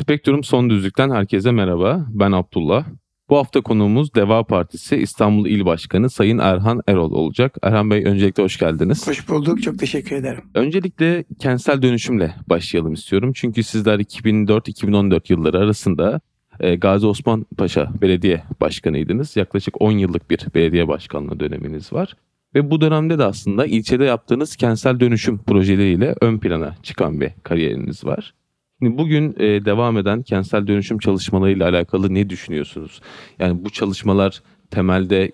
Spektrum Son Düzlük'ten herkese merhaba. Ben Abdullah. Bu hafta konuğumuz Deva Partisi İstanbul İl Başkanı Sayın Erhan Erol olacak. Erhan Bey öncelikle hoş geldiniz. Hoş bulduk. Çok teşekkür ederim. Öncelikle kentsel dönüşümle başlayalım istiyorum. Çünkü sizler 2004-2014 yılları arasında e, Gazi Osman Paşa Belediye Başkanıydınız. Yaklaşık 10 yıllık bir belediye başkanlığı döneminiz var. Ve bu dönemde de aslında ilçede yaptığınız kentsel dönüşüm projeleriyle ön plana çıkan bir kariyeriniz var. Bugün e, devam eden kentsel dönüşüm çalışmalarıyla alakalı ne düşünüyorsunuz? Yani bu çalışmalar temelde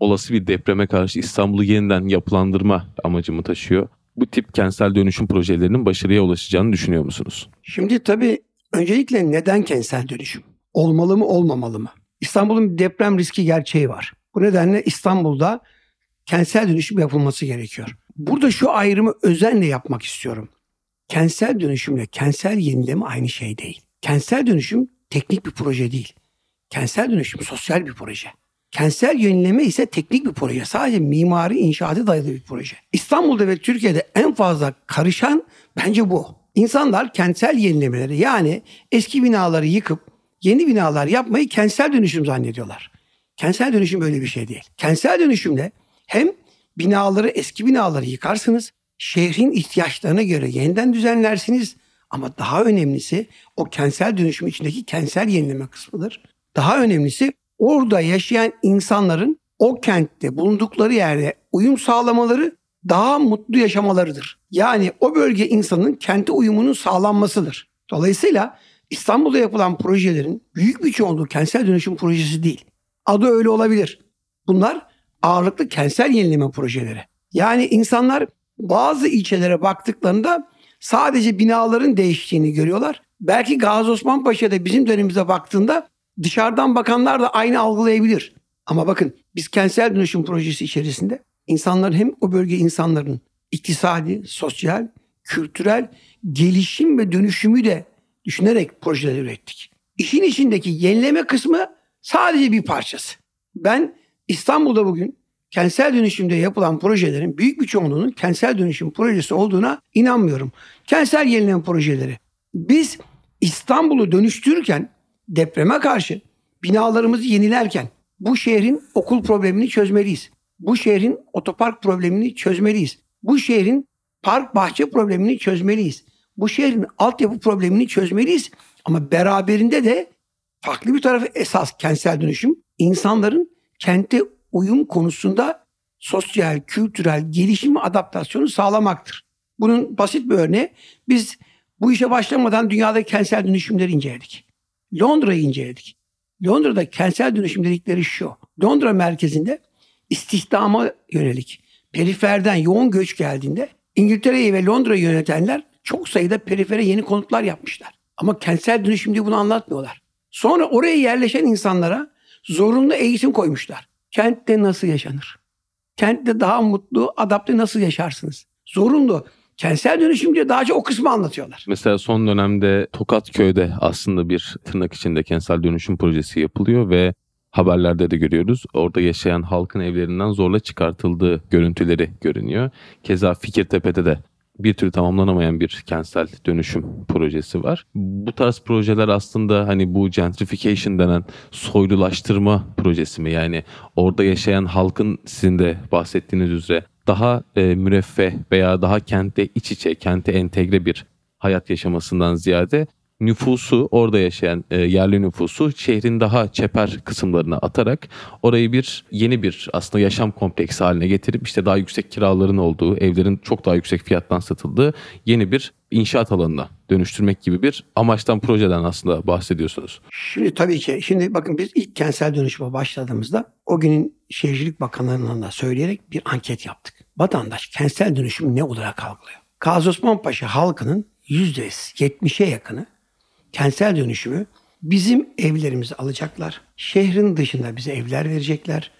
olası bir depreme karşı İstanbul'u yeniden yapılandırma amacımı taşıyor. Bu tip kentsel dönüşüm projelerinin başarıya ulaşacağını düşünüyor musunuz? Şimdi tabii öncelikle neden kentsel dönüşüm? Olmalı mı olmamalı mı? İstanbul'un bir deprem riski gerçeği var. Bu nedenle İstanbul'da kentsel dönüşüm yapılması gerekiyor. Burada şu ayrımı özenle yapmak istiyorum. Kentsel dönüşümle kentsel yenileme aynı şey değil. Kentsel dönüşüm teknik bir proje değil. Kentsel dönüşüm sosyal bir proje. Kentsel yenileme ise teknik bir proje. Sadece mimari inşaatı dayalı bir proje. İstanbul'da ve Türkiye'de en fazla karışan bence bu. İnsanlar kentsel yenilemeleri yani eski binaları yıkıp yeni binalar yapmayı kentsel dönüşüm zannediyorlar. Kentsel dönüşüm böyle bir şey değil. Kentsel dönüşümle hem binaları eski binaları yıkarsınız şehrin ihtiyaçlarına göre yeniden düzenlersiniz. Ama daha önemlisi o kentsel dönüşüm içindeki kentsel yenileme kısmıdır. Daha önemlisi orada yaşayan insanların o kentte bulundukları yerde uyum sağlamaları daha mutlu yaşamalarıdır. Yani o bölge insanın kente uyumunun sağlanmasıdır. Dolayısıyla İstanbul'da yapılan projelerin büyük bir çoğunluğu kentsel dönüşüm projesi değil. Adı öyle olabilir. Bunlar ağırlıklı kentsel yenileme projeleri. Yani insanlar bazı ilçelere baktıklarında sadece binaların değiştiğini görüyorlar. Belki Gazi Osman Paşa'da bizim dönemimize baktığında dışarıdan bakanlar da aynı algılayabilir. Ama bakın biz kentsel dönüşüm projesi içerisinde insanların hem o bölge insanların iktisadi, sosyal, kültürel gelişim ve dönüşümü de düşünerek projeler ürettik. İşin içindeki yenileme kısmı sadece bir parçası. Ben İstanbul'da bugün kentsel dönüşümde yapılan projelerin büyük bir çoğunluğunun kentsel dönüşüm projesi olduğuna inanmıyorum. Kentsel yenileme projeleri. Biz İstanbul'u dönüştürürken depreme karşı binalarımızı yenilerken bu şehrin okul problemini çözmeliyiz. Bu şehrin otopark problemini çözmeliyiz. Bu şehrin park bahçe problemini çözmeliyiz. Bu şehrin altyapı problemini çözmeliyiz. Ama beraberinde de farklı bir tarafı esas kentsel dönüşüm insanların kente uyum konusunda sosyal, kültürel gelişim adaptasyonu sağlamaktır. Bunun basit bir örneği biz bu işe başlamadan dünyadaki kentsel dönüşümleri inceledik. Londra'yı inceledik. Londra'da kentsel dönüşüm dedikleri şu. Londra merkezinde istihdama yönelik periferden yoğun göç geldiğinde İngiltere'yi ve Londra'yı yönetenler çok sayıda perifere yeni konutlar yapmışlar. Ama kentsel dönüşüm diye bunu anlatmıyorlar. Sonra oraya yerleşen insanlara zorunlu eğitim koymuşlar. Kentte nasıl yaşanır? Kentte daha mutlu, adapte nasıl yaşarsınız? Zorunlu. Kentsel dönüşümde daha çok o kısmı anlatıyorlar. Mesela son dönemde Tokatköy'de aslında bir tırnak içinde kentsel dönüşüm projesi yapılıyor ve haberlerde de görüyoruz. Orada yaşayan halkın evlerinden zorla çıkartıldığı görüntüleri görünüyor. Keza Fikirtepe'de de bir türlü tamamlanamayan bir kentsel dönüşüm projesi var. Bu tarz projeler aslında hani bu gentrification denen soylulaştırma projesi mi? Yani orada yaşayan halkın sizin de bahsettiğiniz üzere daha e, müreffeh veya daha kente iç içe, kente entegre bir hayat yaşamasından ziyade nüfusu orada yaşayan e, yerli nüfusu şehrin daha çeper kısımlarına atarak orayı bir yeni bir aslında yaşam kompleksi haline getirip işte daha yüksek kiraların olduğu, evlerin çok daha yüksek fiyattan satıldığı yeni bir inşaat alanına dönüştürmek gibi bir amaçtan projeden aslında bahsediyorsunuz. Şimdi tabii ki şimdi bakın biz ilk kentsel dönüşüme başladığımızda o günün Şehircilik Bakanlarından da söyleyerek bir anket yaptık. Vatandaş kentsel dönüşüm ne olarak algılıyor? Gazi Osman Paşa halkının %70'e yakını kentsel dönüşümü bizim evlerimizi alacaklar. Şehrin dışında bize evler verecekler.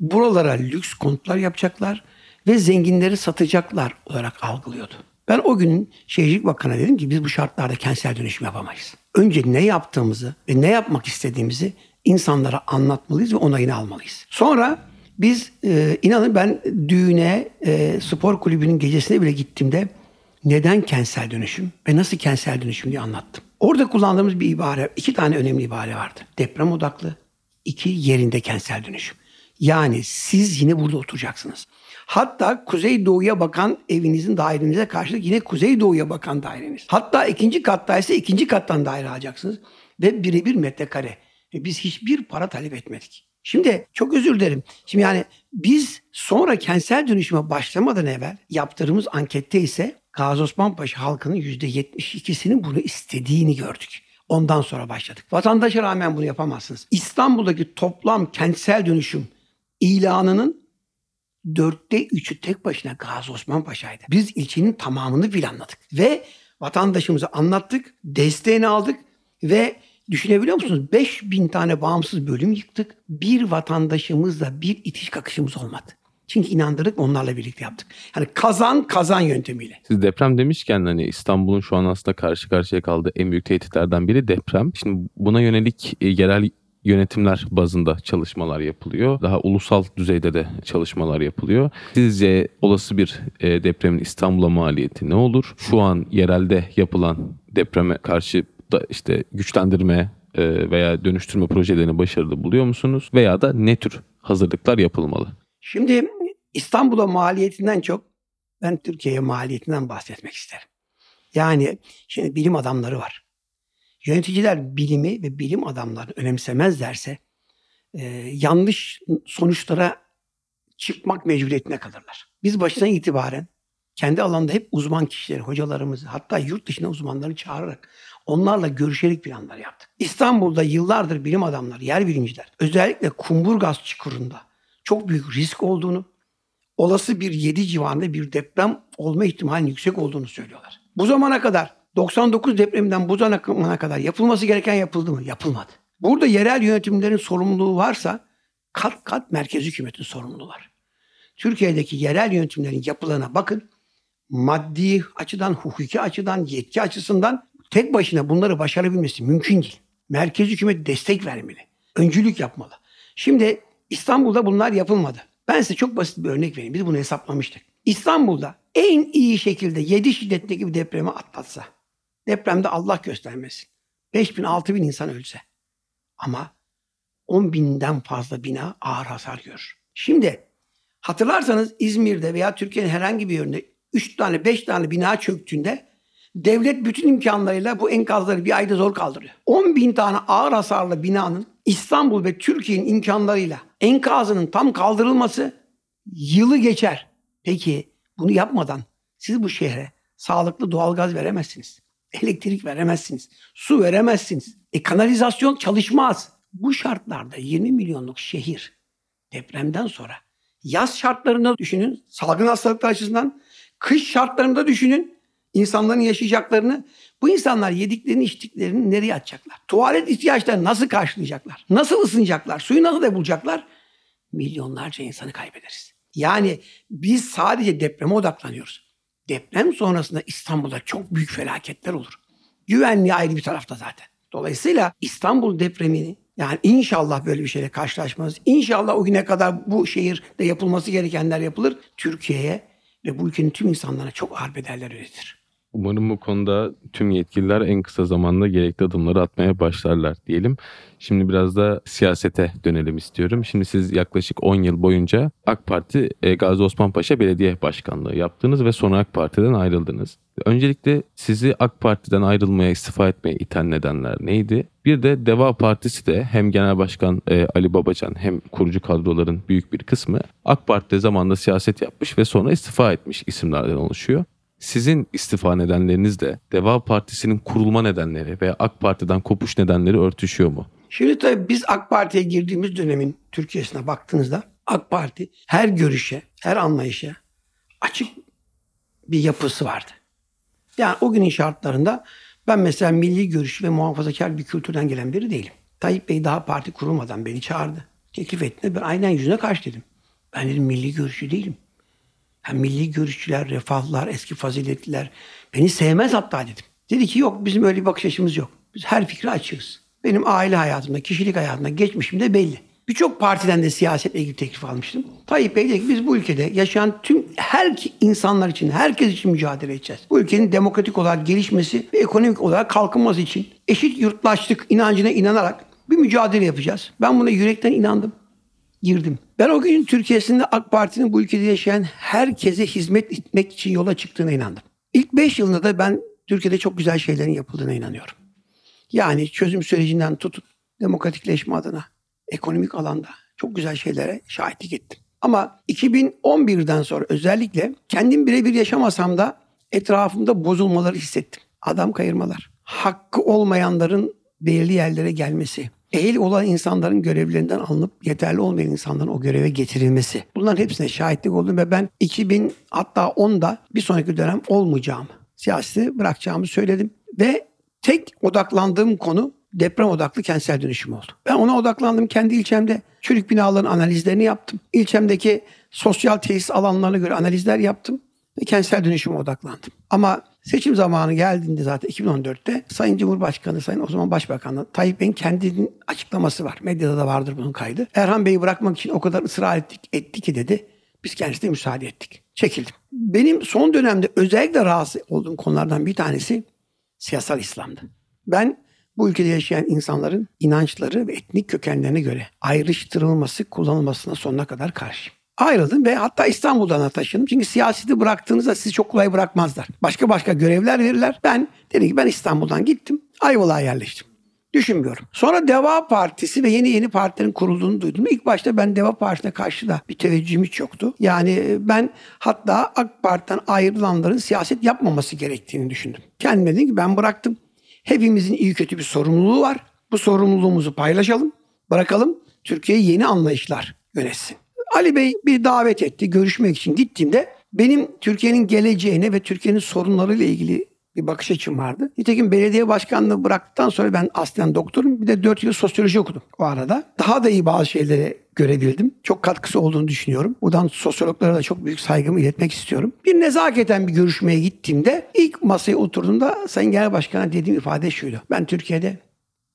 Buralara lüks konutlar yapacaklar ve zenginleri satacaklar olarak algılıyordu. Ben o gün Şehircilik Bakanı'na dedim ki biz bu şartlarda kentsel dönüşüm yapamayız. Önce ne yaptığımızı ve ne yapmak istediğimizi insanlara anlatmalıyız ve onayını almalıyız. Sonra biz e, inanın ben düğüne e, spor kulübünün gecesine bile gittiğimde neden kentsel dönüşüm ve nasıl kentsel dönüşüm diye anlattım. Orada kullandığımız bir ibare, iki tane önemli ibare vardı. Deprem odaklı, iki yerinde kentsel dönüşüm. Yani siz yine burada oturacaksınız. Hatta kuzeydoğuya bakan evinizin dairenize karşılık yine kuzeydoğuya bakan daireniz. Hatta ikinci katta ise ikinci kattan daire alacaksınız. Ve birebir metrekare. Ve biz hiçbir para talep etmedik. Şimdi çok özür dilerim. Şimdi yani biz sonra kentsel dönüşüme başlamadan evvel yaptığımız ankette ise Gazi Osman Paşa halkının %72'sinin bunu istediğini gördük. Ondan sonra başladık. Vatandaşa rağmen bunu yapamazsınız. İstanbul'daki toplam kentsel dönüşüm ilanının dörtte üçü tek başına Gazi Osman Paşa'ydı. Biz ilçenin tamamını planladık. Ve vatandaşımıza anlattık, desteğini aldık ve düşünebiliyor musunuz? 5000 tane bağımsız bölüm yıktık. Bir vatandaşımızla bir itiş kakışımız olmadı. Çünkü inandırdık onlarla birlikte yaptık. Yani kazan kazan yöntemiyle. Siz deprem demişken hani İstanbul'un şu an aslında karşı karşıya kaldığı en büyük tehditlerden biri deprem. Şimdi buna yönelik e, yerel yönetimler bazında çalışmalar yapılıyor. Daha ulusal düzeyde de çalışmalar yapılıyor. Sizce olası bir e, depremin İstanbul'a maliyeti ne olur? Şu an yerelde yapılan depreme karşı da işte güçlendirme e, veya dönüştürme projelerini başarılı buluyor musunuz? Veya da ne tür hazırlıklar yapılmalı? Şimdi İstanbul'a maliyetinden çok ben Türkiye'ye maliyetinden bahsetmek isterim. Yani şimdi bilim adamları var. Yöneticiler bilimi ve bilim adamlarını önemsemezlerse e, yanlış sonuçlara çıkmak mecburiyetine kalırlar. Biz baştan itibaren kendi alanda hep uzman kişileri, hocalarımızı hatta yurt dışına uzmanları çağırarak onlarla görüşerek planlar yaptık. İstanbul'da yıllardır bilim adamları, yer bilimciler özellikle Kumburgaz çukurunda çok büyük risk olduğunu, olası bir 7 civarında bir deprem olma ihtimalinin yüksek olduğunu söylüyorlar. Bu zamana kadar 99 depreminden bu zamana kadar yapılması gereken yapıldı mı? Yapılmadı. Burada yerel yönetimlerin sorumluluğu varsa kat kat merkez hükümetin sorumluluğu var. Türkiye'deki yerel yönetimlerin yapılarına bakın. Maddi açıdan, hukuki açıdan, yetki açısından tek başına bunları başarabilmesi mümkün değil. Merkez hükümet destek vermeli. Öncülük yapmalı. Şimdi İstanbul'da bunlar yapılmadı. Ben size çok basit bir örnek vereyim. Biz bunu hesaplamıştık. İstanbul'da en iyi şekilde 7 şiddetindeki bir depremi atlatsa, depremde Allah göstermesin, 5 bin 6 bin insan ölse ama 10 binden fazla bina ağır hasar görür. Şimdi hatırlarsanız İzmir'de veya Türkiye'nin herhangi bir yerinde 3 tane 5 tane bina çöktüğünde devlet bütün imkanlarıyla bu enkazları bir ayda zor kaldırıyor. 10 bin tane ağır hasarlı binanın İstanbul ve Türkiye'nin imkanlarıyla enkazının tam kaldırılması yılı geçer. Peki bunu yapmadan siz bu şehre sağlıklı doğalgaz veremezsiniz. Elektrik veremezsiniz. Su veremezsiniz. E kanalizasyon çalışmaz. Bu şartlarda 20 milyonluk şehir depremden sonra yaz şartlarında düşünün. Salgın hastalıklar açısından kış şartlarında düşünün. İnsanların yaşayacaklarını bu insanlar yediklerini içtiklerini nereye atacaklar? Tuvalet ihtiyaçlarını nasıl karşılayacaklar? Nasıl ısınacaklar? Suyu nasıl da bulacaklar? Milyonlarca insanı kaybederiz. Yani biz sadece depreme odaklanıyoruz. Deprem sonrasında İstanbul'da çok büyük felaketler olur. Güvenliği ayrı bir tarafta zaten. Dolayısıyla İstanbul depremini yani inşallah böyle bir şeyle karşılaşmaz. İnşallah o güne kadar bu şehirde yapılması gerekenler yapılır. Türkiye'ye ve bu ülkenin tüm insanlarına çok ağır bedeller ödetir. Umarım bu konuda tüm yetkililer en kısa zamanda gerekli adımları atmaya başlarlar diyelim. Şimdi biraz da siyasete dönelim istiyorum. Şimdi siz yaklaşık 10 yıl boyunca AK Parti e, Gazi Osman Paşa Belediye Başkanlığı yaptınız ve sonra AK Parti'den ayrıldınız. Öncelikle sizi AK Parti'den ayrılmaya, istifa etmeye iten nedenler neydi? Bir de Deva Partisi de hem Genel Başkan e, Ali Babacan hem kurucu kadroların büyük bir kısmı AK Parti'de zamanında siyaset yapmış ve sonra istifa etmiş isimlerden oluşuyor. Sizin istifa nedenleriniz de Deva Partisi'nin kurulma nedenleri veya AK Parti'den kopuş nedenleri örtüşüyor mu? Şimdi tabii biz AK Parti'ye girdiğimiz dönemin Türkiye'sine baktığınızda AK Parti her görüşe, her anlayışa açık bir yapısı vardı. Yani o günün şartlarında Ben mesela milli görüş ve muhafazakar bir kültürden gelen biri değilim. Tayyip Bey daha parti kurulmadan beni çağırdı. Teklif ettiğinde ben aynen yüzüne karşı dedim. Ben dedim milli görüşçü değilim. Hem milli görüşçüler, refahlar, eski faziletliler beni sevmez hatta dedim. Dedi ki yok bizim öyle bir bakış açımız yok. Biz her fikre açığız. Benim aile hayatımda, kişilik hayatımda geçmişim de belli. Birçok partiden de siyasetle ilgili teklif almıştım. Tayyip Bey dedi ki biz bu ülkede yaşayan tüm her insanlar için, herkes için mücadele edeceğiz. Bu ülkenin demokratik olarak gelişmesi ve ekonomik olarak kalkınması için eşit yurttaşlık inancına inanarak bir mücadele yapacağız. Ben buna yürekten inandım girdim. Ben o gün Türkiye'sinde AK Parti'nin bu ülkede yaşayan herkese hizmet etmek için yola çıktığına inandım. İlk 5 yılında da ben Türkiye'de çok güzel şeylerin yapıldığına inanıyorum. Yani çözüm sürecinden tutup demokratikleşme adına, ekonomik alanda çok güzel şeylere şahitlik ettim. Ama 2011'den sonra özellikle kendim birebir yaşamasam da etrafımda bozulmaları hissettim. Adam kayırmalar, hakkı olmayanların belirli yerlere gelmesi, ehil olan insanların görevlerinden alınıp yeterli olmayan insanların o göreve getirilmesi. Bunların hepsine şahitlik oldum ve ben 2000 hatta 10'da bir sonraki dönem olmayacağımı, siyaseti bırakacağımı söyledim. Ve tek odaklandığım konu deprem odaklı kentsel dönüşüm oldu. Ben ona odaklandım kendi ilçemde. Çürük binaların analizlerini yaptım. İlçemdeki sosyal tesis alanlarına göre analizler yaptım ve kentsel dönüşüme odaklandım. Ama seçim zamanı geldiğinde zaten 2014'te Sayın Cumhurbaşkanı, Sayın o zaman Başbakanı Tayyip Bey'in kendinin açıklaması var. Medyada da vardır bunun kaydı. Erhan Bey'i bırakmak için o kadar ısrar ettik, etti ki dedi. Biz kendisine müsaade ettik. Çekildim. Benim son dönemde özellikle rahatsız olduğum konulardan bir tanesi siyasal İslam'dı. Ben bu ülkede yaşayan insanların inançları ve etnik kökenlerine göre ayrıştırılması, kullanılmasına sonuna kadar karşıyım. Ayrıldım ve hatta İstanbul'dan da taşındım. Çünkü siyaseti bıraktığınızda sizi çok kolay bırakmazlar. Başka başka görevler verirler. Ben dedim ki ben İstanbul'dan gittim. Ayvalık'a yerleştim. Düşünmüyorum. Sonra Deva Partisi ve yeni yeni partilerin kurulduğunu duydum. İlk başta ben Deva Partisi'ne karşı da bir teveccühüm hiç yoktu. Yani ben hatta AK Parti'den ayrılanların siyaset yapmaması gerektiğini düşündüm. Kendime dedim ki ben bıraktım. Hepimizin iyi kötü bir sorumluluğu var. Bu sorumluluğumuzu paylaşalım, bırakalım. Türkiye'yi yeni anlayışlar yönetsin. Ali Bey bir davet etti görüşmek için gittiğimde benim Türkiye'nin geleceğine ve Türkiye'nin sorunlarıyla ilgili bir bakış açım vardı. Nitekim belediye başkanlığı bıraktıktan sonra ben aslen doktorum. Bir de 4 yıl sosyoloji okudum o arada. Daha da iyi bazı şeyleri görebildim. Çok katkısı olduğunu düşünüyorum. Buradan sosyologlara da çok büyük saygımı iletmek istiyorum. Bir nezaketen bir görüşmeye gittiğimde ilk masaya oturduğumda Sayın Genel Başkan'a dediğim ifade şuydu. Ben Türkiye'de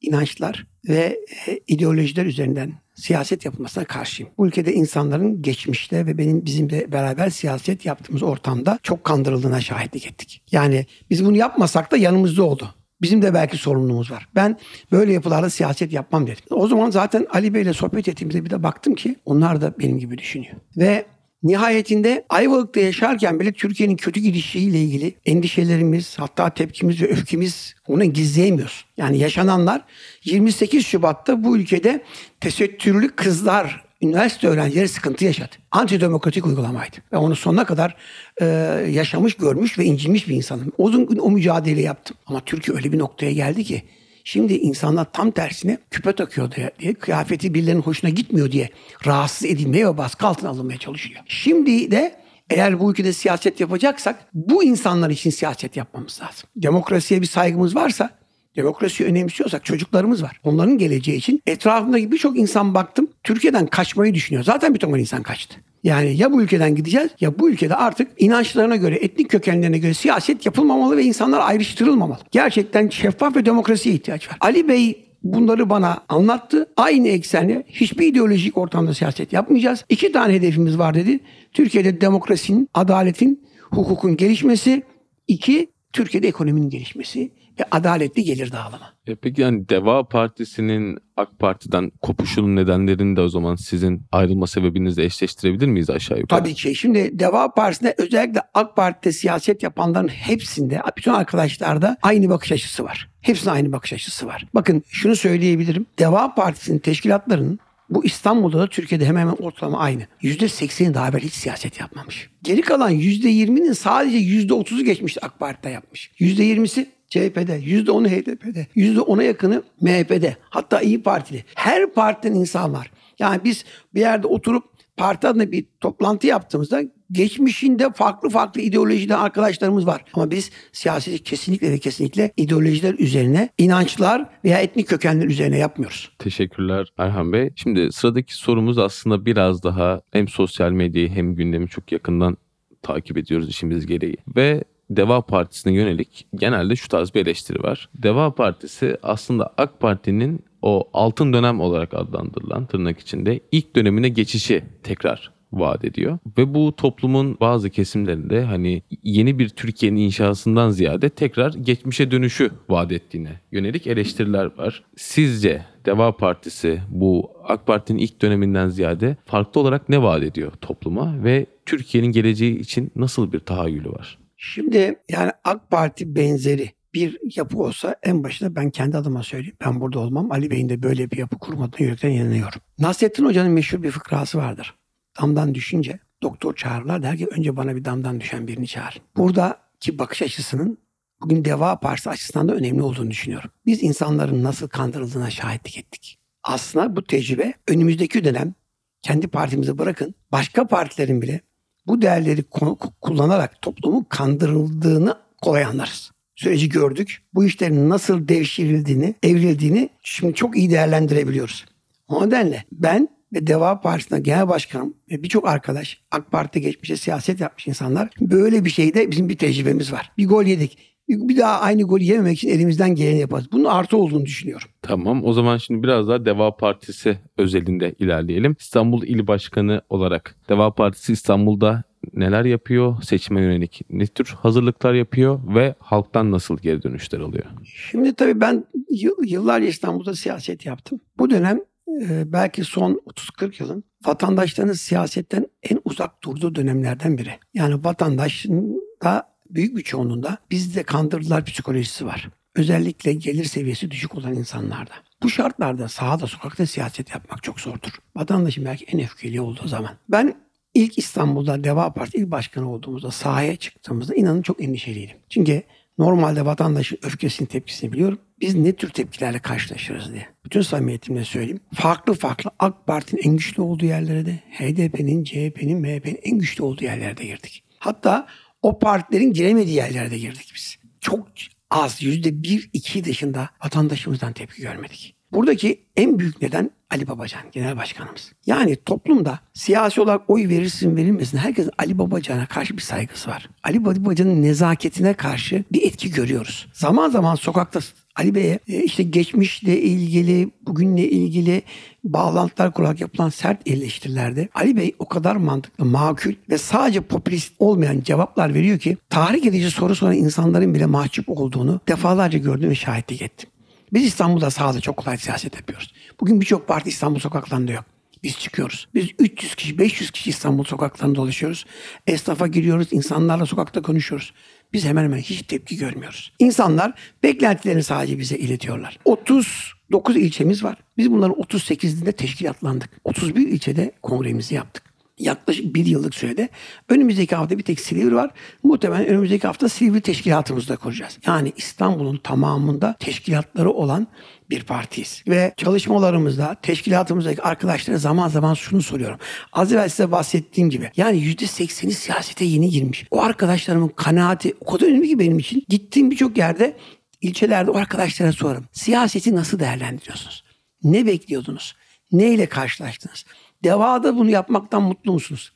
inançlar ve e, ideolojiler üzerinden siyaset yapılmasına karşıyım. Bu ülkede insanların geçmişte ve benim bizimle beraber siyaset yaptığımız ortamda çok kandırıldığına şahitlik ettik. Yani biz bunu yapmasak da yanımızda oldu. Bizim de belki sorumluluğumuz var. Ben böyle yapılarda siyaset yapmam dedim. O zaman zaten Ali Bey'le sohbet ettiğimizde bir de baktım ki onlar da benim gibi düşünüyor. Ve Nihayetinde Ayvalık'ta yaşarken bile Türkiye'nin kötü gidişiyle ilgili endişelerimiz, hatta tepkimiz ve öfkemiz onu gizleyemiyoruz. Yani yaşananlar 28 Şubat'ta bu ülkede tesettürlü kızlar üniversite öğrencileri sıkıntı yaşadı. Antidemokratik uygulamaydı. Ve onu sonuna kadar e, yaşamış, görmüş ve incinmiş bir insanım. O gün o mücadele yaptım. Ama Türkiye öyle bir noktaya geldi ki Şimdi insanlar tam tersine küpe takıyor diye, kıyafeti birilerinin hoşuna gitmiyor diye rahatsız edilmeye ve baskı altına alınmaya çalışıyor. Şimdi de eğer bu ülkede siyaset yapacaksak bu insanlar için siyaset yapmamız lazım. Demokrasiye bir saygımız varsa Demokrasiyi önemsiyorsak çocuklarımız var. Onların geleceği için etrafımdaki birçok insan baktım Türkiye'den kaçmayı düşünüyor. Zaten bir ton insan kaçtı. Yani ya bu ülkeden gideceğiz ya bu ülkede artık inançlarına göre, etnik kökenlerine göre siyaset yapılmamalı ve insanlar ayrıştırılmamalı. Gerçekten şeffaf ve demokrasiye ihtiyaç var. Ali Bey bunları bana anlattı. Aynı eksende hiçbir ideolojik ortamda siyaset yapmayacağız. İki tane hedefimiz var dedi. Türkiye'de demokrasinin, adaletin, hukukun gelişmesi. İki, Türkiye'de ekonominin gelişmesi ve adaletli gelir dağılımı. E peki yani Deva Partisi'nin AK Parti'den kopuşunun nedenlerini de o zaman sizin ayrılma sebebinizle eşleştirebilir miyiz aşağı yukarı? Tabii ki. Şimdi Deva Partisi'nde özellikle AK Parti'de siyaset yapanların hepsinde, bütün arkadaşlarda aynı bakış açısı var. Hepsinin aynı bakış açısı var. Bakın şunu söyleyebilirim. Deva Partisi'nin teşkilatlarının bu İstanbul'da da Türkiye'de hemen hemen ortalama aynı. %80'i daha evvel hiç siyaset yapmamış. Geri kalan %20'nin sadece %30'u geçmiş AK Parti'de yapmış. %20'si CHP'de, %10'u HDP'de, %10'a yakını MHP'de, hatta İyi Partili. Her partiden insan var. Yani biz bir yerde oturup parti adına bir toplantı yaptığımızda Geçmişinde farklı farklı ideolojide arkadaşlarımız var. Ama biz siyaseti kesinlikle ve kesinlikle ideolojiler üzerine, inançlar veya etnik kökenler üzerine yapmıyoruz. Teşekkürler Erhan Bey. Şimdi sıradaki sorumuz aslında biraz daha hem sosyal medyayı hem gündemi çok yakından takip ediyoruz işimiz gereği. Ve Deva Partisi'ne yönelik genelde şu tarz bir eleştiri var. Deva Partisi aslında AK Parti'nin o altın dönem olarak adlandırılan tırnak içinde ilk dönemine geçişi tekrar vaat ediyor. Ve bu toplumun bazı kesimlerinde hani yeni bir Türkiye'nin inşasından ziyade tekrar geçmişe dönüşü vaat ettiğine yönelik eleştiriler var. Sizce Deva Partisi bu AK Parti'nin ilk döneminden ziyade farklı olarak ne vaat ediyor topluma ve Türkiye'nin geleceği için nasıl bir tahayyülü var? Şimdi yani AK Parti benzeri bir yapı olsa en başında ben kendi adıma söyleyeyim. Ben burada olmam. Ali Bey'in de böyle bir yapı kurmadığına yürekten inanıyorum. Nasrettin Hoca'nın meşhur bir fıkrası vardır. Damdan düşünce doktor çağırırlar der ki önce bana bir damdan düşen birini çağır. Buradaki bakış açısının bugün Deva Partisi açısından da önemli olduğunu düşünüyorum. Biz insanların nasıl kandırıldığına şahitlik ettik. Aslında bu tecrübe önümüzdeki dönem kendi partimizi bırakın başka partilerin bile bu değerleri ku- kullanarak toplumun kandırıldığını kolay anlarız. Süreci gördük. Bu işlerin nasıl devşirildiğini, evrildiğini şimdi çok iyi değerlendirebiliyoruz. O nedenle ben ve Deva Partisi'ne genel başkanım ve birçok arkadaş AK Parti'de geçmişe siyaset yapmış insanlar böyle bir şeyde bizim bir tecrübemiz var. Bir gol yedik. Bir daha aynı golü yememek için elimizden geleni yaparız. Bunun artı olduğunu düşünüyorum. Tamam o zaman şimdi biraz daha Deva Partisi özelinde ilerleyelim. İstanbul İl Başkanı olarak Deva Partisi İstanbul'da neler yapıyor? Seçime yönelik ne tür hazırlıklar yapıyor ve halktan nasıl geri dönüşler alıyor? Şimdi tabii ben yıl- yıllarca İstanbul'da siyaset yaptım. Bu dönem e, belki son 30-40 yılın vatandaşların siyasetten en uzak durduğu dönemlerden biri. Yani vatandaşın da büyük bir çoğunluğunda bizde kandırdılar psikolojisi var. Özellikle gelir seviyesi düşük olan insanlarda. Bu şartlarda sahada sokakta siyaset yapmak çok zordur. Vatandaşın belki en öfkeli olduğu zaman. Ben ilk İstanbul'da Deva Partisi il başkanı olduğumuzda sahaya çıktığımızda inanın çok endişeliydim. Çünkü normalde vatandaşın öfkesini tepkisini biliyorum. Biz ne tür tepkilerle karşılaşırız diye. Bütün samimiyetimle söyleyeyim. Farklı farklı AK Parti'nin en güçlü olduğu yerlere de HDP'nin, CHP'nin, MHP'nin en güçlü olduğu yerlerde girdik. Hatta o partilerin giremediği yerlerde girdik biz. Çok az yüzde bir iki dışında vatandaşımızdan tepki görmedik. Buradaki en büyük neden Ali Babacan genel başkanımız. Yani toplumda siyasi olarak oy verirsin verilmesin herkesin Ali Babacan'a karşı bir saygısı var. Ali Babacan'ın nezaketine karşı bir etki görüyoruz. Zaman zaman sokakta Ali Bey'e e, işte geçmişle ilgili, bugünle ilgili bağlantılar kurarak yapılan sert eleştirilerde Ali Bey o kadar mantıklı, makul ve sadece popülist olmayan cevaplar veriyor ki tahrik edici soru soran insanların bile mahcup olduğunu defalarca gördüm ve şahitlik ettim. Biz İstanbul'da sahada çok kolay siyaset yapıyoruz. Bugün birçok parti İstanbul sokaklarında yok. Biz çıkıyoruz. Biz 300 kişi, 500 kişi İstanbul sokaklarında dolaşıyoruz. Esnafa giriyoruz, insanlarla sokakta konuşuyoruz. Biz hemen hemen hiç tepki görmüyoruz. İnsanlar beklentilerini sadece bize iletiyorlar. 39 ilçemiz var. Biz bunların 38'inde teşkilatlandık. 31 ilçede kongremizi yaptık yaklaşık bir yıllık sürede. Önümüzdeki hafta bir tek Silivri var. Muhtemelen önümüzdeki hafta Silivri teşkilatımızı da kuracağız. Yani İstanbul'un tamamında teşkilatları olan bir partiyiz. Ve çalışmalarımızda teşkilatımızdaki arkadaşlara zaman zaman şunu soruyorum. Az evvel size bahsettiğim gibi yani %80'i siyasete yeni girmiş. O arkadaşlarımın kanaati o kadar önemli ki benim için. Gittiğim birçok yerde ilçelerde o arkadaşlara sorarım. Siyaseti nasıl değerlendiriyorsunuz? Ne bekliyordunuz? Ne ile karşılaştınız? Devada bunu yapmaktan mutlu musunuz?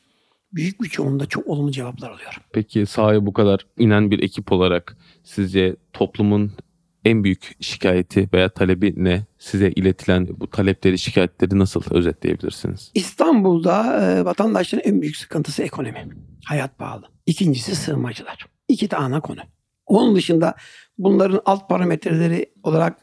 Büyük bir çoğunda çok olumlu cevaplar alıyorum. Peki sahaya bu kadar inen bir ekip olarak sizce toplumun en büyük şikayeti veya talebi ne? Size iletilen bu talepleri, şikayetleri nasıl özetleyebilirsiniz? İstanbul'da e, vatandaşların en büyük sıkıntısı ekonomi. Hayat pahalı. İkincisi sığınmacılar. İki de ana konu. Onun dışında bunların alt parametreleri olarak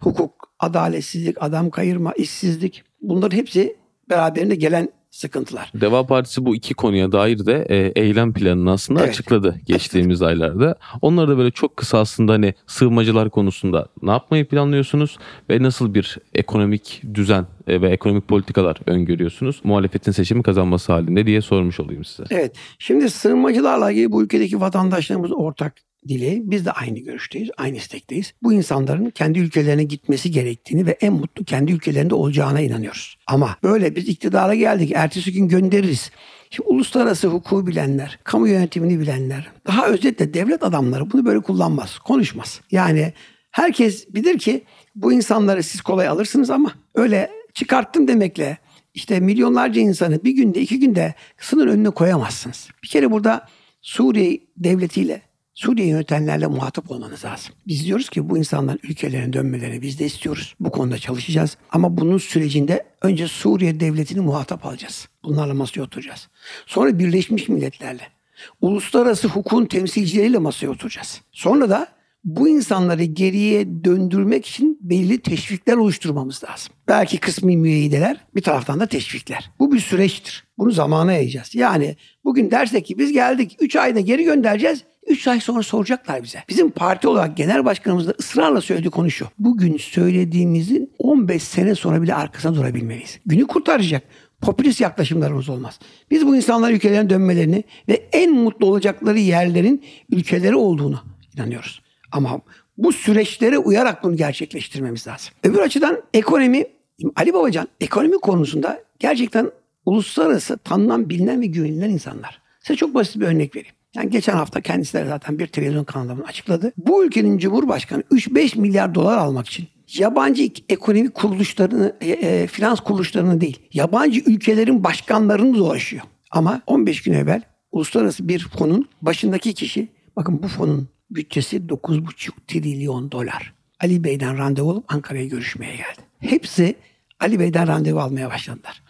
hukuk, adaletsizlik, adam kayırma, işsizlik bunların hepsi beraberinde gelen sıkıntılar. Deva Partisi bu iki konuya dair de e, eylem planını aslında Evet. açıkladı geçtiğimiz aylarda. Onları da böyle çok kısa aslında hani sığınmacılar konusunda ne yapmayı planlıyorsunuz ve nasıl bir ekonomik düzen e, ve ekonomik politikalar öngörüyorsunuz muhalefetin seçimi kazanması halinde diye sormuş olayım size. Evet. Şimdi sığınmacılarla ilgili bu ülkedeki vatandaşlarımız ortak dili. Biz de aynı görüşteyiz, aynı istekteyiz. Bu insanların kendi ülkelerine gitmesi gerektiğini ve en mutlu kendi ülkelerinde olacağına inanıyoruz. Ama böyle biz iktidara geldik, ertesi gün göndeririz. Şimdi uluslararası hukuku bilenler, kamu yönetimini bilenler, daha özetle devlet adamları bunu böyle kullanmaz, konuşmaz. Yani herkes bilir ki bu insanları siz kolay alırsınız ama öyle çıkarttım demekle işte milyonlarca insanı bir günde iki günde sınır önüne koyamazsınız. Bir kere burada Suriye devletiyle Suriye yönetenlerle muhatap olmanız lazım. Biz diyoruz ki bu insanların ülkelerine dönmelerini biz de istiyoruz. Bu konuda çalışacağız. Ama bunun sürecinde önce Suriye devletini muhatap alacağız. Bunlarla masaya oturacağız. Sonra Birleşmiş Milletler'le, uluslararası hukukun temsilcileriyle masaya oturacağız. Sonra da bu insanları geriye döndürmek için belli teşvikler oluşturmamız lazım. Belki kısmi müeyyideler, bir taraftan da teşvikler. Bu bir süreçtir. Bunu zamana yayacağız. Yani bugün dersek ki biz geldik 3 ayda geri göndereceğiz. 3 ay sonra soracaklar bize. Bizim parti olarak genel başkanımız da ısrarla söylediği konu şu. Bugün söylediğimizin 15 sene sonra bile arkasına durabilmeliyiz. Günü kurtaracak. Popülist yaklaşımlarımız olmaz. Biz bu insanların ülkelerine dönmelerini ve en mutlu olacakları yerlerin ülkeleri olduğunu inanıyoruz. Ama bu süreçlere uyarak bunu gerçekleştirmemiz lazım. Öbür açıdan ekonomi, Ali Babacan ekonomi konusunda gerçekten uluslararası tanınan, bilinen ve güvenilen insanlar. Size çok basit bir örnek vereyim. Yani geçen hafta kendisi de zaten bir televizyon kanalında açıkladı. Bu ülkenin Cumhurbaşkanı 3-5 milyar dolar almak için yabancı ekonomik kuruluşlarını, e, e, finans kuruluşlarını değil, yabancı ülkelerin başkanlarını dolaşıyor. Ama 15 gün evvel uluslararası bir fonun başındaki kişi, bakın bu fonun bütçesi 9,5 trilyon dolar. Ali Bey'den randevu alıp Ankara'ya görüşmeye geldi. Hepsi Ali Bey'den randevu almaya başladılar.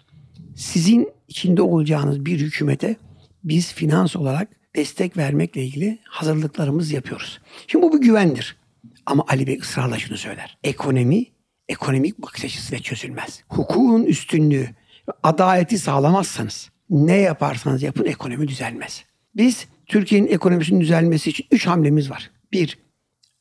Sizin içinde olacağınız bir hükümete biz finans olarak destek vermekle ilgili hazırlıklarımızı yapıyoruz. Şimdi bu bir güvendir. Ama Ali Bey ısrarla şunu söyler. Ekonomi ekonomik bakış açısıyla çözülmez. Hukukun üstünlüğü, adaleti sağlamazsanız ne yaparsanız yapın ekonomi düzelmez. Biz Türkiye'nin ekonomisinin düzelmesi için üç hamlemiz var. Bir,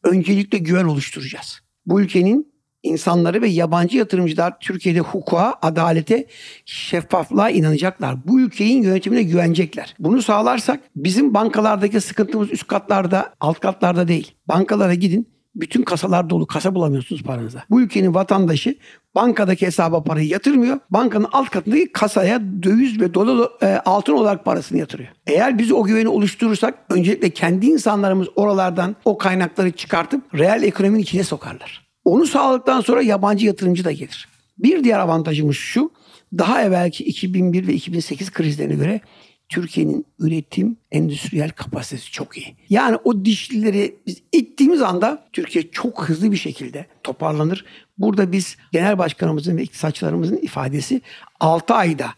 öncelikle güven oluşturacağız. Bu ülkenin insanları ve yabancı yatırımcılar Türkiye'de hukuka, adalete, şeffaflığa inanacaklar. Bu ülkenin yönetimine güvenecekler. Bunu sağlarsak bizim bankalardaki sıkıntımız üst katlarda, alt katlarda değil. Bankalara gidin. Bütün kasalar dolu. Kasa bulamıyorsunuz paranıza. Bu ülkenin vatandaşı bankadaki hesaba parayı yatırmıyor. Bankanın alt katındaki kasaya döviz ve dolar e, altın olarak parasını yatırıyor. Eğer biz o güveni oluşturursak öncelikle kendi insanlarımız oralardan o kaynakları çıkartıp reel ekonominin içine sokarlar. Onu sağladıktan sonra yabancı yatırımcı da gelir. Bir diğer avantajımız şu. Daha evvelki 2001 ve 2008 krizlerine göre Türkiye'nin üretim endüstriyel kapasitesi çok iyi. Yani o dişlileri biz ittiğimiz anda Türkiye çok hızlı bir şekilde toparlanır. Burada biz genel başkanımızın ve iktisatçılarımızın ifadesi 6 ayda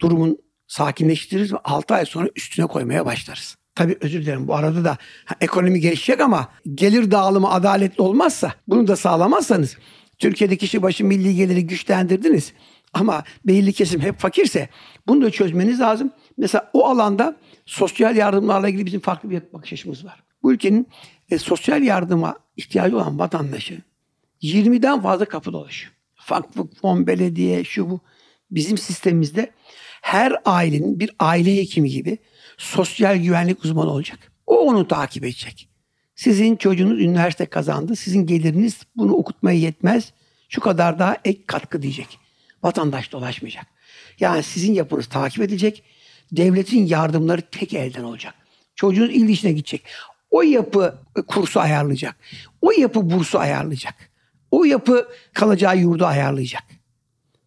durumun sakinleştiririz ve 6 ay sonra üstüne koymaya başlarız. Tabii özür dilerim bu arada da ha, ekonomi gelişecek ama gelir dağılımı adaletli olmazsa bunu da sağlamazsanız Türkiye'de kişi başı milli geliri güçlendirdiniz ama belirli kesim hep fakirse bunu da çözmeniz lazım. Mesela o alanda sosyal yardımlarla ilgili bizim farklı bir bakış açımız var. Bu ülkenin e, sosyal yardıma ihtiyacı olan vatandaşı 20'den fazla kapı dolaşıyor. Vakıf, fon, belediye, şu bu. Bizim sistemimizde her ailenin bir aile hekimi gibi sosyal güvenlik uzmanı olacak. O onu takip edecek. Sizin çocuğunuz üniversite kazandı. Sizin geliriniz bunu okutmaya yetmez. Şu kadar daha ek katkı diyecek. Vatandaş dolaşmayacak. Yani sizin yapınız takip edilecek. Devletin yardımları tek elden olacak. Çocuğunuz il dışına gidecek. O yapı kursu ayarlayacak. O yapı bursu ayarlayacak. O yapı kalacağı yurdu ayarlayacak.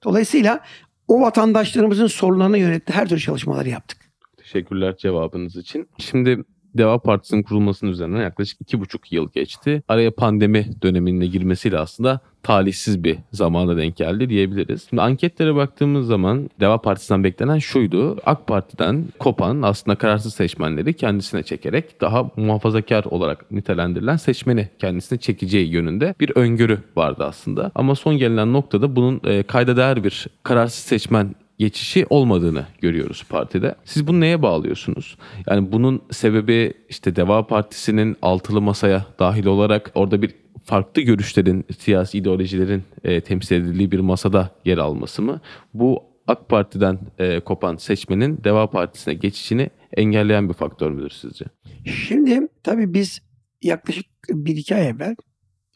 Dolayısıyla o vatandaşlarımızın sorunlarına yönelik her türlü çalışmaları yaptık. Teşekkürler cevabınız için. Şimdi Deva Partisi'nin kurulmasının üzerinden yaklaşık iki buçuk yıl geçti. Araya pandemi dönemine girmesiyle aslında talihsiz bir zamana denk geldi diyebiliriz. Şimdi anketlere baktığımız zaman Deva Partisi'nden beklenen şuydu. AK Parti'den kopan aslında kararsız seçmenleri kendisine çekerek daha muhafazakar olarak nitelendirilen seçmeni kendisine çekeceği yönünde bir öngörü vardı aslında. Ama son gelinen noktada bunun e, kayda değer bir kararsız seçmen geçişi olmadığını görüyoruz partide. Siz bunu neye bağlıyorsunuz? Yani bunun sebebi işte Deva Partisi'nin altılı masaya dahil olarak orada bir farklı görüşlerin, siyasi ideolojilerin e, temsil edildiği bir masada yer alması mı? Bu AK Parti'den e, kopan seçmenin Deva Partisi'ne geçişini engelleyen bir faktör müdür sizce? Şimdi tabii biz yaklaşık bir iki ay evvel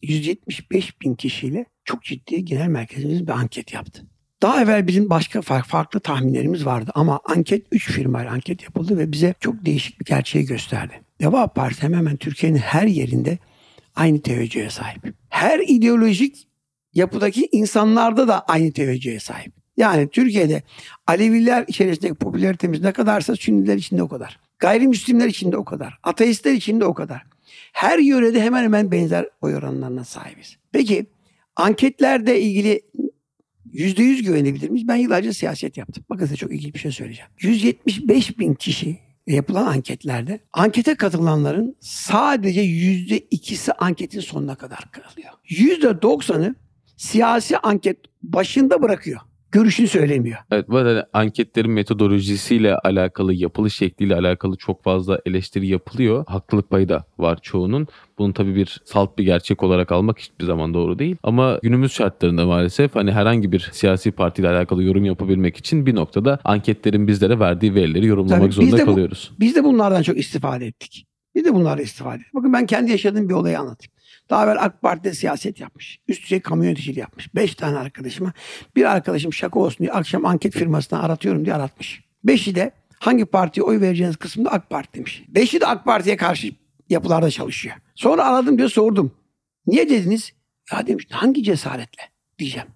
175 bin kişiyle çok ciddi genel merkezimiz bir anket yaptı. Daha evvel bizim başka fa- farklı tahminlerimiz vardı ama anket 3 firmayla anket yapıldı ve bize çok değişik bir gerçeği gösterdi. Deva Partisi hemen hemen Türkiye'nin her yerinde aynı teveccühe sahip. Her ideolojik yapıdaki insanlarda da aynı teveccühe sahip. Yani Türkiye'de Aleviler içerisindeki popülaritemiz ne kadarsa Sünniler içinde o kadar. Gayrimüslimler içinde o kadar. Ateistler içinde o kadar. Her yörede hemen hemen benzer oy oranlarına sahibiz. Peki anketlerde ilgili %100 güvenebilir miyiz? Ben yıllarca siyaset yaptım. Bakın size çok ilginç bir şey söyleyeceğim. 175 bin kişi yapılan anketlerde ankete katılanların sadece %2'si anketin sonuna kadar kalıyor. %90'ı siyasi anket başında bırakıyor. Görüşünü söylemiyor. Evet bu arada anketlerin metodolojisiyle alakalı, yapılış şekliyle alakalı çok fazla eleştiri yapılıyor. Haklılık payı da var çoğunun. Bunu tabii bir salt bir gerçek olarak almak hiçbir zaman doğru değil. Ama günümüz şartlarında maalesef hani herhangi bir siyasi partiyle alakalı yorum yapabilmek için bir noktada anketlerin bizlere verdiği verileri yorumlamak Tabii biz zorunda de bu- kalıyoruz. Biz de bunlardan çok istifade ettik. Biz de bunlardan istifade ettik. Bakın ben kendi yaşadığım bir olayı anlatayım. Daha evvel AK Parti'de siyaset yapmış. Üst düzey kamu yöneticiliği yapmış. Beş tane arkadaşıma. Bir arkadaşım şaka olsun diye akşam anket firmasından aratıyorum diye aratmış. Beşi de hangi partiye oy vereceğiniz kısmında AK Parti demiş. Beşi de AK Parti'ye karşı yapılarda çalışıyor. Sonra aradım diyor sordum. Niye dediniz? Ya demiş hangi cesaretle diyeceğim.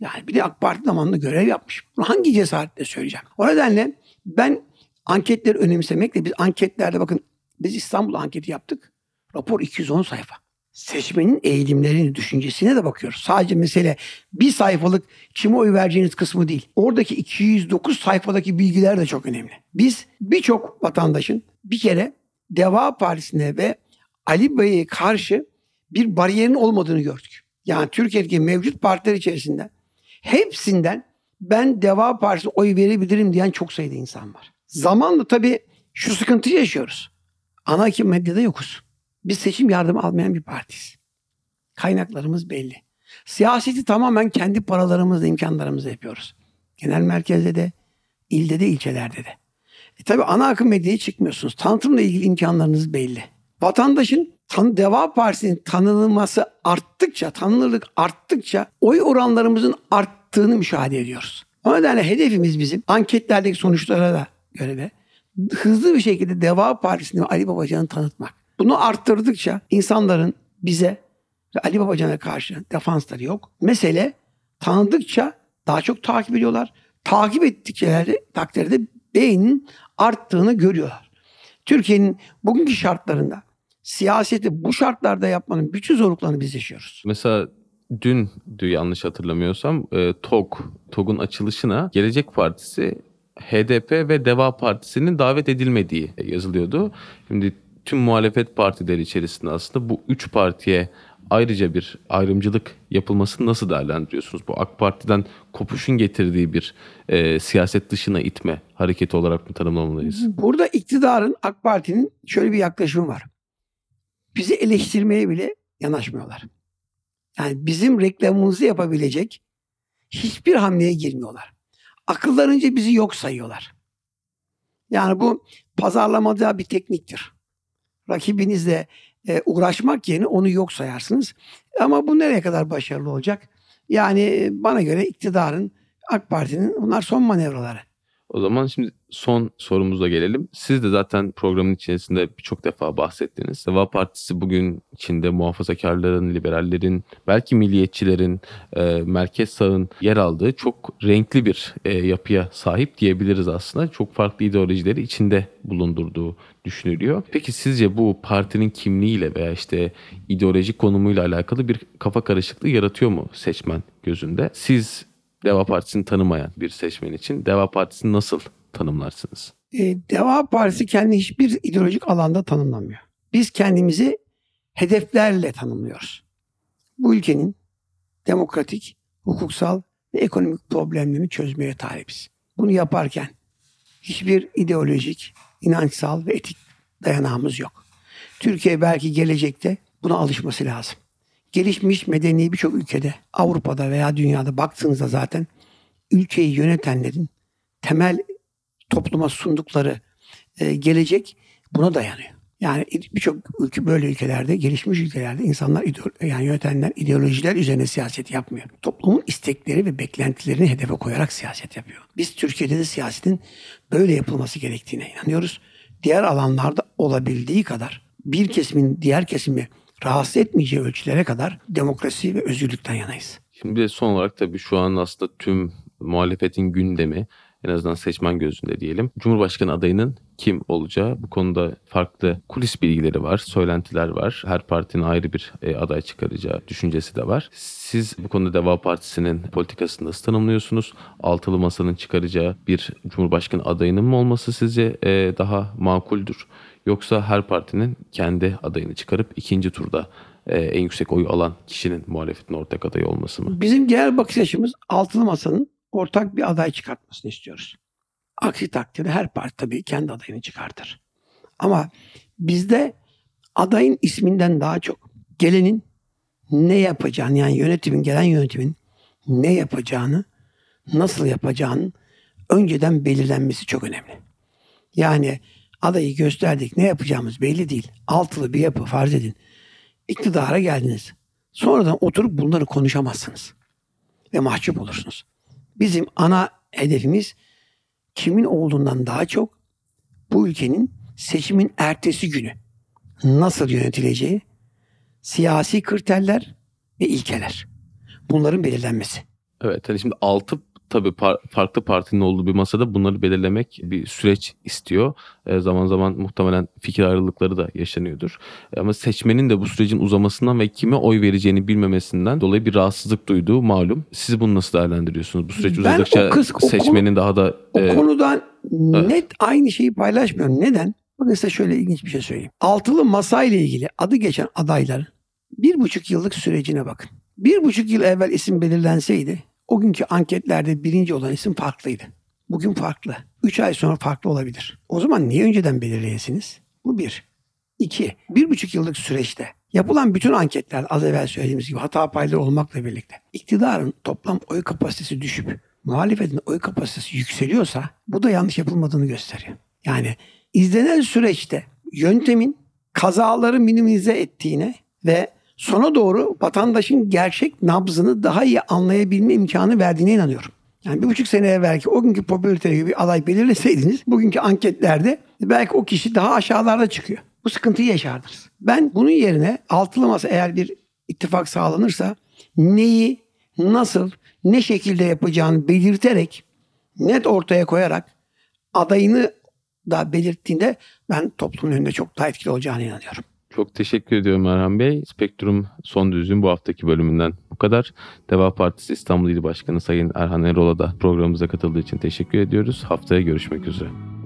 Yani bir de AK Parti zamanında görev yapmış. Bunu hangi cesaretle söyleyeceğim? O nedenle ben anketleri önemsemekle biz anketlerde bakın biz İstanbul anketi yaptık. Rapor 210 sayfa. Seçmenin eğilimlerini, düşüncesine de bakıyoruz. Sadece mesele bir sayfalık kime oy vereceğiniz kısmı değil. Oradaki 209 sayfadaki bilgiler de çok önemli. Biz birçok vatandaşın bir kere Deva Partisi'ne ve Ali Bey'e karşı bir bariyerin olmadığını gördük. Yani Türkiye'deki mevcut partiler içerisinde hepsinden ben Deva Partisi'ne oy verebilirim diyen çok sayıda insan var. Zamanla tabii şu sıkıntıyı yaşıyoruz. Ana akım medyada yokuz. Biz seçim yardımı almayan bir partiyiz. Kaynaklarımız belli. Siyaseti tamamen kendi paralarımızla, imkanlarımızla yapıyoruz. Genel merkezde de, ilde de, ilçelerde de. E tabii ana akım medyaya çıkmıyorsunuz. Tanıtımla ilgili imkanlarınız belli. Vatandaşın tan Deva Partisi'nin tanınılması arttıkça, tanınırlık arttıkça oy oranlarımızın arttığını müşahede ediyoruz. O nedenle hedefimiz bizim anketlerdeki sonuçlara da göre de hızlı bir şekilde Deva Partisi'ni Ali Babacan'ı tanıtmak. Bunu arttırdıkça insanların bize ve Ali Babacan'a karşı defansları yok. Mesele tanıdıkça daha çok takip ediyorlar. Takip ettikçe takdirde beynin arttığını görüyorlar. Türkiye'nin bugünkü şartlarında siyaseti bu şartlarda yapmanın bütün zorluklarını biz yaşıyoruz. Mesela dün yanlış hatırlamıyorsam e, TOG, TOG'un açılışına Gelecek Partisi, HDP ve Deva Partisi'nin davet edilmediği yazılıyordu. Şimdi tüm muhalefet partileri içerisinde aslında bu üç partiye ayrıca bir ayrımcılık yapılmasını nasıl değerlendiriyorsunuz? Bu AK Parti'den kopuşun getirdiği bir e, siyaset dışına itme hareketi olarak mı tanımlamalıyız? Burada iktidarın AK Parti'nin şöyle bir yaklaşımı var. Bizi eleştirmeye bile yanaşmıyorlar. Yani bizim reklamımızı yapabilecek hiçbir hamleye girmiyorlar. Akıllarınca bizi yok sayıyorlar. Yani bu pazarlamada bir tekniktir. Rakibinizle e, uğraşmak yerine onu yok sayarsınız. Ama bu nereye kadar başarılı olacak? Yani e, bana göre iktidarın, AK Parti'nin bunlar son manevraları. O zaman şimdi son sorumuza gelelim. Siz de zaten programın içerisinde birçok defa bahsettiniz. Deva Partisi bugün içinde muhafazakarların, liberallerin, belki milliyetçilerin, e, merkez sağın yer aldığı çok renkli bir e, yapıya sahip diyebiliriz aslında. Çok farklı ideolojileri içinde bulundurduğu düşünülüyor. Peki sizce bu partinin kimliğiyle veya işte ideolojik konumuyla alakalı bir kafa karışıklığı yaratıyor mu seçmen gözünde? Siz Deva Partisi'ni tanımayan bir seçmen için Deva Partisi'ni nasıl tanımlarsınız? E, Deva Partisi kendi hiçbir ideolojik alanda tanımlamıyor. Biz kendimizi hedeflerle tanımlıyoruz. Bu ülkenin demokratik, hukuksal ve ekonomik problemlerini çözmeye talibiz. Bunu yaparken hiçbir ideolojik, inançsal ve etik dayanağımız yok. Türkiye belki gelecekte buna alışması lazım gelişmiş medeni birçok ülkede, Avrupa'da veya dünyada baktığınızda zaten ülkeyi yönetenlerin temel topluma sundukları e, gelecek buna dayanıyor. Yani birçok ülke böyle ülkelerde, gelişmiş ülkelerde insanlar yani yönetenler ideolojiler üzerine siyaset yapmıyor. Toplumun istekleri ve beklentilerini hedefe koyarak siyaset yapıyor. Biz Türkiye'de de siyasetin böyle yapılması gerektiğine inanıyoruz. Diğer alanlarda olabildiği kadar bir kesimin diğer kesimi rahatsız etmeyeceği ölçülere kadar demokrasi ve özgürlükten yanayız. Şimdi de son olarak tabii şu an aslında tüm muhalefetin gündemi en azından seçmen gözünde diyelim. Cumhurbaşkanı adayının kim olacağı bu konuda farklı kulis bilgileri var, söylentiler var. Her partinin ayrı bir e, aday çıkaracağı düşüncesi de var. Siz bu konuda Deva Partisi'nin politikasını nasıl tanımlıyorsunuz? Altılı Masa'nın çıkaracağı bir Cumhurbaşkanı adayının mı olması sizce e, daha makuldür? Yoksa her partinin kendi adayını çıkarıp ikinci turda e, en yüksek oyu alan kişinin muhalefetin ortak adayı olması mı? Bizim genel bakış açımız altılı masanın ortak bir aday çıkartmasını istiyoruz. Aksi takdirde her parti tabii kendi adayını çıkartır. Ama bizde adayın isminden daha çok gelenin ne yapacağını yani yönetimin gelen yönetimin ne yapacağını nasıl yapacağını önceden belirlenmesi çok önemli. Yani adayı gösterdik ne yapacağımız belli değil. Altılı bir yapı farz edin. İktidara geldiniz. Sonradan oturup bunları konuşamazsınız. Ve mahcup olursunuz. Bizim ana hedefimiz kimin olduğundan daha çok bu ülkenin seçimin ertesi günü nasıl yönetileceği, siyasi kriterler ve ilkeler. Bunların belirlenmesi. Evet hani şimdi altı tabii par- farklı partinin olduğu bir masada bunları belirlemek bir süreç istiyor. E, zaman zaman muhtemelen fikir ayrılıkları da yaşanıyordur. E, ama seçmenin de bu sürecin uzamasından ve kime oy vereceğini bilmemesinden dolayı bir rahatsızlık duyduğu malum. Siz bunu nasıl değerlendiriyorsunuz? Bu süreç Ben uzadıkça o kız- o seçmenin daha da O e, konudan net aynı şeyi paylaşmıyorum. Neden? Bakın size şöyle ilginç bir şey söyleyeyim. Altılı masa ile ilgili adı geçen adayların bir buçuk yıllık sürecine bakın. Bir buçuk yıl evvel isim belirlenseydi o günkü anketlerde birinci olan isim farklıydı. Bugün farklı. Üç ay sonra farklı olabilir. O zaman niye önceden belirleyesiniz? Bu bir. İki, bir buçuk yıllık süreçte yapılan bütün anketler az evvel söylediğimiz gibi hata payları olmakla birlikte iktidarın toplam oy kapasitesi düşüp muhalefetin oy kapasitesi yükseliyorsa bu da yanlış yapılmadığını gösteriyor. Yani izlenen süreçte yöntemin kazaları minimize ettiğine ve sona doğru vatandaşın gerçek nabzını daha iyi anlayabilme imkanı verdiğine inanıyorum. Yani bir buçuk sene evvelki o günkü popülariteye bir aday belirleseydiniz bugünkü anketlerde belki o kişi daha aşağılarda çıkıyor. Bu sıkıntıyı yaşardınız. Ben bunun yerine altılı masa eğer bir ittifak sağlanırsa neyi, nasıl, ne şekilde yapacağını belirterek net ortaya koyarak adayını da belirttiğinde ben toplumun önünde çok daha etkili olacağına inanıyorum. Çok teşekkür ediyorum Erhan Bey. Spektrum Son Düzlüğün bu haftaki bölümünden bu kadar. Deva Partisi İstanbul İl Başkanı Sayın Erhan Erol'a da programımıza katıldığı için teşekkür ediyoruz. Haftaya görüşmek üzere.